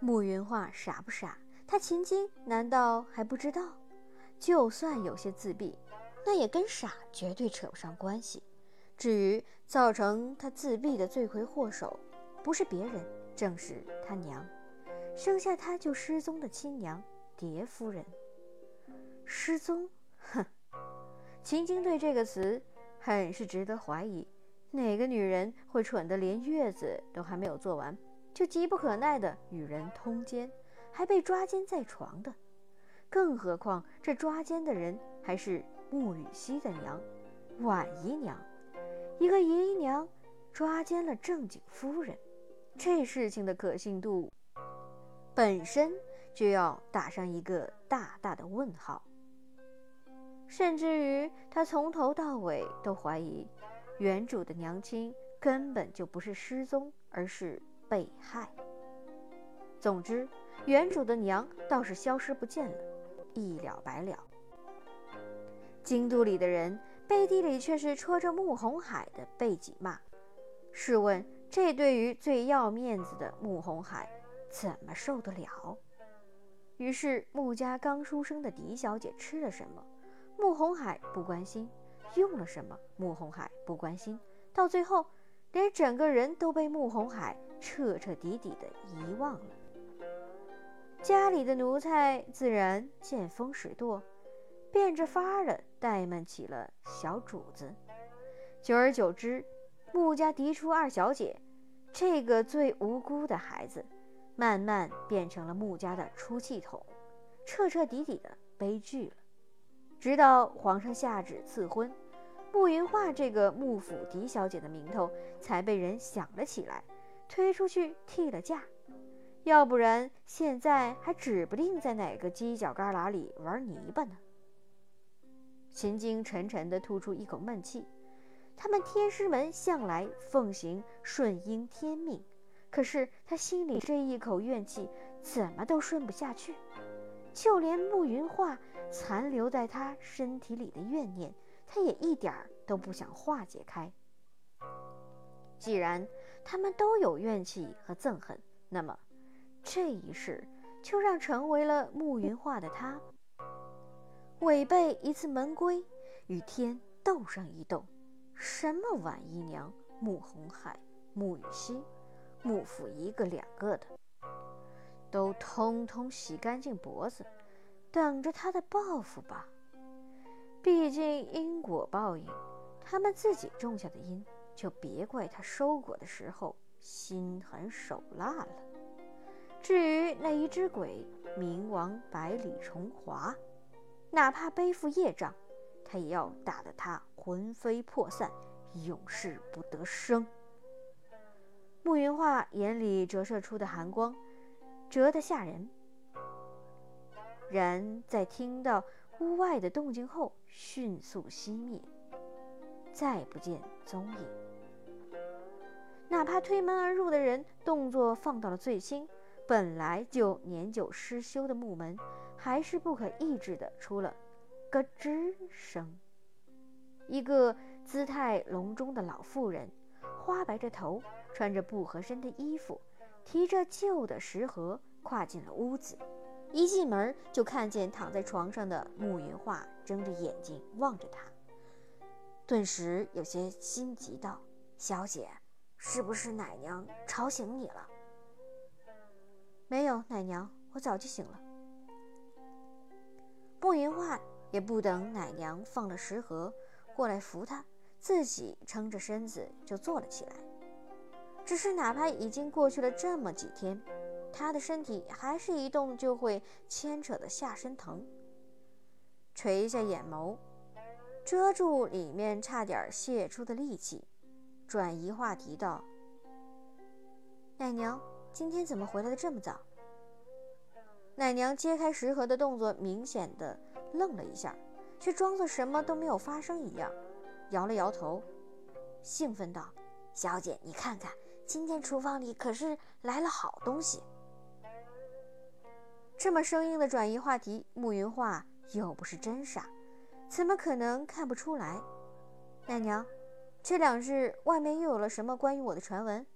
慕云画傻不傻？他秦京难道还不知道？就算有些自闭，那也跟傻绝对扯不上关系。至于造成他自闭的罪魁祸首，不是别人，正是他娘，生下他就失踪的亲娘蝶夫人。失踪？哼！秦京对这个词很是值得怀疑。哪个女人会蠢得连月子都还没有做完，就急不可耐地与人通奸，还被抓奸在床的？更何况这抓奸的人还是穆雨熙的娘，婉姨娘，一个姨娘抓奸了正经夫人，这事情的可信度本身就要打上一个大大的问号。甚至于他从头到尾都怀疑。原主的娘亲根本就不是失踪，而是被害。总之，原主的娘倒是消失不见了，一了百了。京都里的人背地里却是戳着穆红海的背脊骂。试问，这对于最要面子的穆红海怎么受得了？于是，穆家刚出生的狄小姐吃了什么，穆红海不关心。用了什么？穆红海不关心，到最后，连整个人都被穆红海彻彻底底的遗忘了。家里的奴才自然见风使舵，变着法儿的怠慢起了小主子。久而久之，穆家嫡出二小姐，这个最无辜的孩子，慢慢变成了穆家的出气筒，彻彻底底的悲剧了。直到皇上下旨赐婚，慕云画这个穆府嫡小姐的名头才被人想了起来，推出去替了嫁。要不然，现在还指不定在哪个犄角旮旯里玩泥巴呢。秦京沉沉地吐出一口闷气。他们天师门向来奉行顺应天命，可是他心里这一口怨气怎么都顺不下去。就连慕云画残留在他身体里的怨念，他也一点儿都不想化解开。既然他们都有怨气和憎恨，那么这一世就让成为了慕云画的他，违背一次门规，与天斗上一斗。什么婉姨娘、慕红海、慕雨熙，幕府一个两个的。都通通洗干净脖子，等着他的报复吧。毕竟因果报应，他们自己种下的因，就别怪他收果的时候心狠手辣了。至于那一只鬼冥王百里重华，哪怕背负业障，他也要打得他魂飞魄散，永世不得生。慕云画眼里折射出的寒光。折得吓人，然在听到屋外的动静后，迅速熄灭，再不见踪影。哪怕推门而入的人动作放到了最轻，本来就年久失修的木门，还是不可抑制的出了咯吱声。一个姿态隆中的老妇人，花白着头，穿着不合身的衣服。提着旧的食盒，跨进了屋子。一进门就看见躺在床上的慕云画，睁着眼睛望着他，顿时有些心急，道：“小姐，是不是奶娘吵醒你了？”“没有，奶娘，我早就醒了。”慕云画也不等奶娘放了食盒过来扶他，自己撑着身子就坐了起来。只是，哪怕已经过去了这么几天，他的身体还是一动就会牵扯的下身疼。垂下眼眸，遮住里面差点泄出的力气，转移话题道：“奶娘，今天怎么回来的这么早？”奶娘揭开食盒的动作明显的愣了一下，却装作什么都没有发生一样，摇了摇头，兴奋道：“小姐，你看看。”今天厨房里可是来了好东西。这么生硬的转移话题，慕云画又不是真傻，怎么可能看不出来？奶娘，这两日外面又有了什么关于我的传闻？